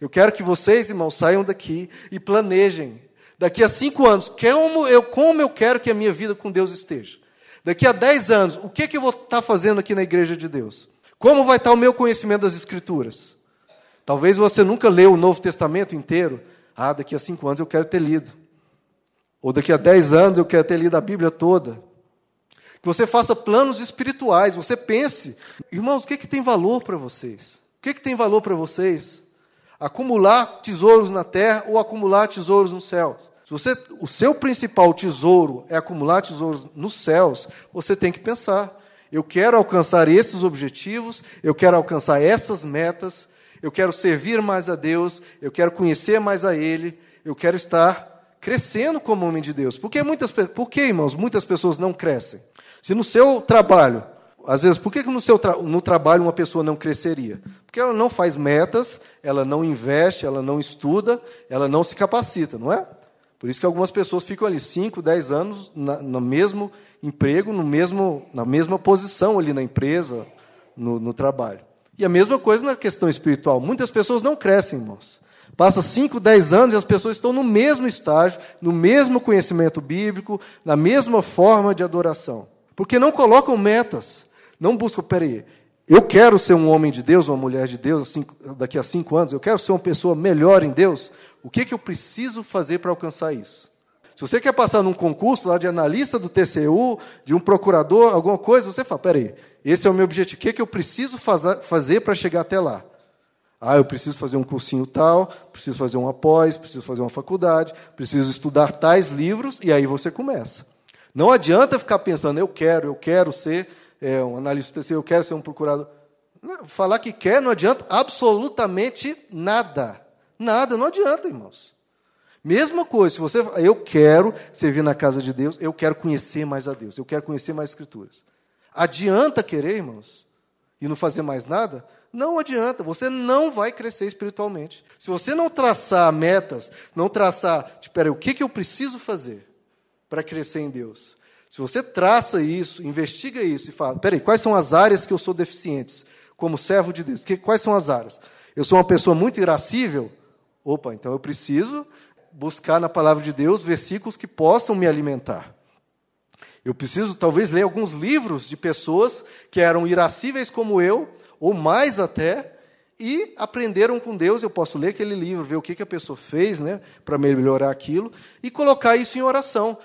Eu quero que vocês, irmãos, saiam daqui e planejem. Daqui a cinco anos, como eu, como eu quero que a minha vida com Deus esteja. Daqui a dez anos, o que, que eu vou estar fazendo aqui na igreja de Deus? Como vai estar o meu conhecimento das Escrituras? Talvez você nunca leu o Novo Testamento inteiro. Ah, daqui a cinco anos eu quero ter lido. Ou daqui a dez anos eu quero ter lido a Bíblia toda. Que você faça planos espirituais, você pense. Irmãos, o que, que tem valor para vocês? O que, que tem valor para vocês? Acumular tesouros na terra ou acumular tesouros nos céus? Se você, o seu principal tesouro é acumular tesouros nos céus, você tem que pensar. Eu quero alcançar esses objetivos, eu quero alcançar essas metas, eu quero servir mais a Deus, eu quero conhecer mais a Ele, eu quero estar crescendo como homem de Deus. Por que, muitas, por que irmãos, muitas pessoas não crescem? Se no seu trabalho, às vezes, por que no, seu tra no trabalho uma pessoa não cresceria? Porque ela não faz metas, ela não investe, ela não estuda, ela não se capacita, não é? Por isso que algumas pessoas ficam ali 5, 10 anos na, no mesmo emprego, no mesmo, na mesma posição ali na empresa, no, no trabalho. E a mesma coisa na questão espiritual. Muitas pessoas não crescem, irmãos. Passa 5, 10 anos e as pessoas estão no mesmo estágio, no mesmo conhecimento bíblico, na mesma forma de adoração. Porque não colocam metas. Não buscam, peraí, eu quero ser um homem de Deus, uma mulher de Deus, daqui a cinco anos, eu quero ser uma pessoa melhor em Deus. O que, que eu preciso fazer para alcançar isso? Se você quer passar num concurso lá de analista do TCU, de um procurador, alguma coisa, você fala: peraí, esse é o meu objetivo. O que, que eu preciso fazer para chegar até lá? Ah, eu preciso fazer um cursinho tal, preciso fazer um após, preciso fazer uma faculdade, preciso estudar tais livros, e aí você começa. Não adianta ficar pensando, eu quero, eu quero ser é, um analista do TCU, eu quero ser um procurador. Falar que quer não adianta absolutamente nada. Nada, não adianta, irmãos. Mesma coisa, se você. Eu quero servir na casa de Deus, eu quero conhecer mais a Deus, eu quero conhecer mais Escrituras. Adianta querer, irmãos, e não fazer mais nada? Não adianta, você não vai crescer espiritualmente. Se você não traçar metas, não traçar, tipo, peraí, o que, que eu preciso fazer para crescer em Deus? Se você traça isso, investiga isso e fala, peraí, quais são as áreas que eu sou deficiente como servo de Deus? Que, quais são as áreas? Eu sou uma pessoa muito irascível? Opa, então eu preciso buscar na palavra de Deus versículos que possam me alimentar. Eu preciso talvez ler alguns livros de pessoas que eram irascíveis como eu, ou mais até, e aprenderam com Deus. Eu posso ler aquele livro, ver o que, que a pessoa fez né, para melhorar aquilo, e colocar isso em oração.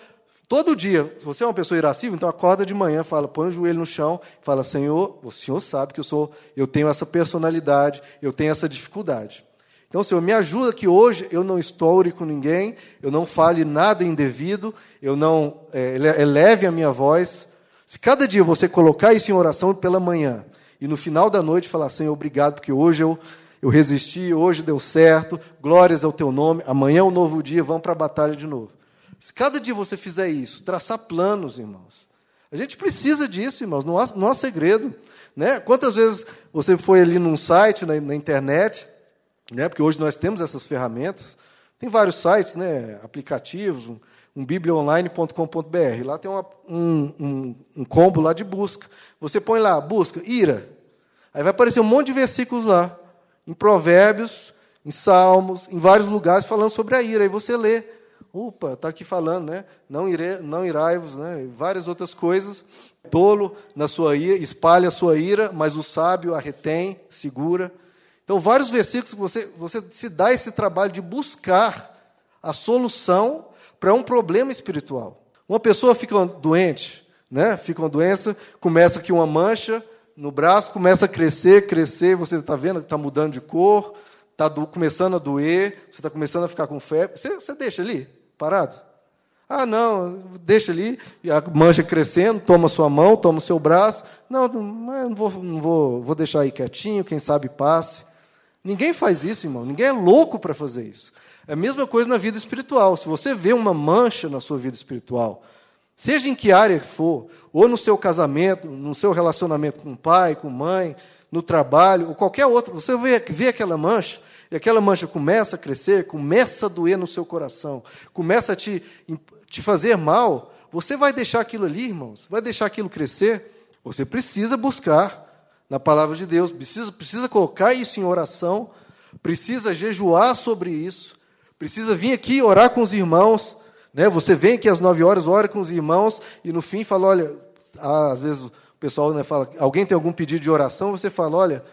Todo dia, se você é uma pessoa irascível, então acorda de manhã, fala, põe o joelho no chão, fala, Senhor, o Senhor sabe que eu sou, eu tenho essa personalidade, eu tenho essa dificuldade. Então, Senhor, me ajuda que hoje eu não estoure com ninguém, eu não fale nada indevido, eu não é, eleve a minha voz. Se cada dia você colocar isso em oração pela manhã e no final da noite falar, Senhor, obrigado, porque hoje eu, eu resisti, hoje deu certo, glórias ao teu nome, amanhã é um novo dia, vamos para a batalha de novo. Se cada dia você fizer isso, traçar planos, irmãos, a gente precisa disso, irmãos, não há, não há segredo. Né? Quantas vezes você foi ali num site, na, na internet, né? porque hoje nós temos essas ferramentas. Tem vários sites, né? aplicativos, um, um bibliaonline.com.br. Lá tem uma, um, um, um, combo lá de busca. Você põe lá, busca, ira. Aí vai aparecer um monte de versículos lá, em provérbios, em salmos, em vários lugares, falando sobre a ira. Aí você lê. Opa, está aqui falando, né? Não, ire, não irai-vos, né? várias outras coisas. Tolo na sua ira, espalha a sua ira, mas o sábio a retém, segura. Então, vários versículos que você, você se dá esse trabalho de buscar a solução para um problema espiritual. Uma pessoa fica doente, né? fica uma doença, começa aqui uma mancha no braço, começa a crescer, crescer, você está vendo que está mudando de cor, está começando a doer, você está começando a ficar com febre. Você, você deixa ali, parado? Ah, não, deixa ali, a mancha crescendo, toma sua mão, toma o seu braço. Não, não, vou, não vou, vou deixar aí quietinho, quem sabe passe. Ninguém faz isso, irmão. Ninguém é louco para fazer isso. É a mesma coisa na vida espiritual. Se você vê uma mancha na sua vida espiritual, seja em que área for, ou no seu casamento, no seu relacionamento com o pai, com mãe, no trabalho, ou qualquer outro, você vê, vê aquela mancha, e aquela mancha começa a crescer, começa a doer no seu coração, começa a te, te fazer mal, você vai deixar aquilo ali, irmãos? Vai deixar aquilo crescer? Você precisa buscar na palavra de Deus. Precisa, precisa colocar isso em oração precisa jejuar sobre isso, precisa vir aqui orar com os irmãos. Né? Você vem aqui às nove horas, ora com os irmãos, e no fim fala: olha, às vezes o pessoal né, fala, alguém tem algum pedido de oração, você fala: olha,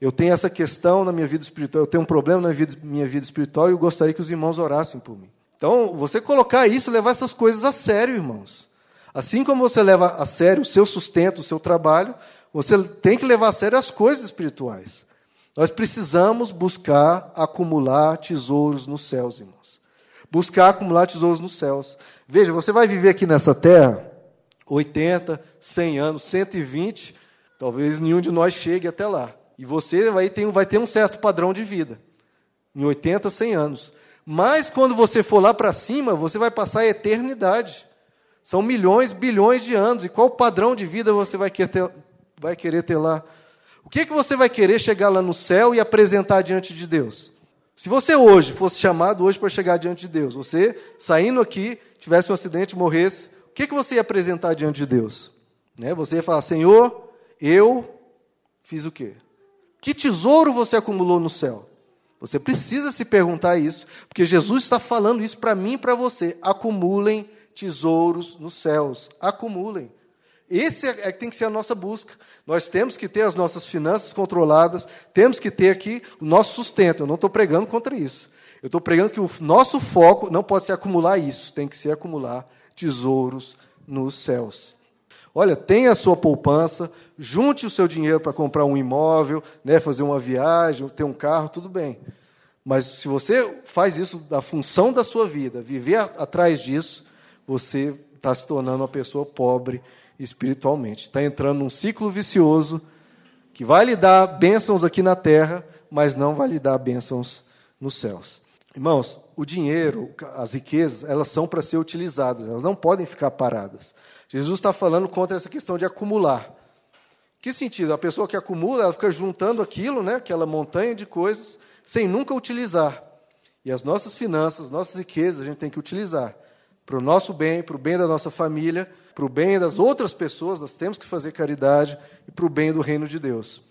eu tenho essa questão na minha vida espiritual, eu tenho um problema na vida, minha vida espiritual e eu gostaria que os irmãos orassem por mim. Então, você colocar isso, levar essas coisas a sério, irmãos. Assim como você leva a sério o seu sustento, o seu trabalho, você tem que levar a sério as coisas espirituais. Nós precisamos buscar acumular tesouros nos céus, irmãos. Buscar acumular tesouros nos céus. Veja, você vai viver aqui nessa terra 80, 100 anos, 120, talvez nenhum de nós chegue até lá. E você vai ter, vai ter um certo padrão de vida, em 80, 100 anos. Mas quando você for lá para cima, você vai passar a eternidade. São milhões, bilhões de anos. E qual padrão de vida você vai querer ter, vai querer ter lá? O que, que você vai querer chegar lá no céu e apresentar diante de Deus? Se você hoje fosse chamado hoje para chegar diante de Deus, você saindo aqui, tivesse um acidente, morresse, o que, que você ia apresentar diante de Deus? Né? Você ia falar, Senhor, eu fiz o quê? Que tesouro você acumulou no céu? Você precisa se perguntar isso, porque Jesus está falando isso para mim e para você. Acumulem tesouros nos céus. Acumulem. Esse é, é que tem que ser a nossa busca. Nós temos que ter as nossas finanças controladas, temos que ter aqui o nosso sustento. Eu não estou pregando contra isso. Eu estou pregando que o nosso foco não pode ser acumular isso, tem que ser acumular tesouros nos céus. Olha, tenha a sua poupança, junte o seu dinheiro para comprar um imóvel, né, fazer uma viagem, ter um carro, tudo bem. Mas se você faz isso da função da sua vida, viver atrás disso, você está se tornando uma pessoa pobre espiritualmente. Está entrando num ciclo vicioso que vai lhe dar bênçãos aqui na terra, mas não vai lhe dar bênçãos nos céus. Irmãos, o dinheiro, as riquezas, elas são para ser utilizadas, elas não podem ficar paradas. Jesus está falando contra essa questão de acumular. Que sentido? A pessoa que acumula, ela fica juntando aquilo, né, aquela montanha de coisas, sem nunca utilizar. E as nossas finanças, nossas riquezas, a gente tem que utilizar para o nosso bem, para o bem da nossa família, para o bem das outras pessoas, nós temos que fazer caridade e para o bem do reino de Deus.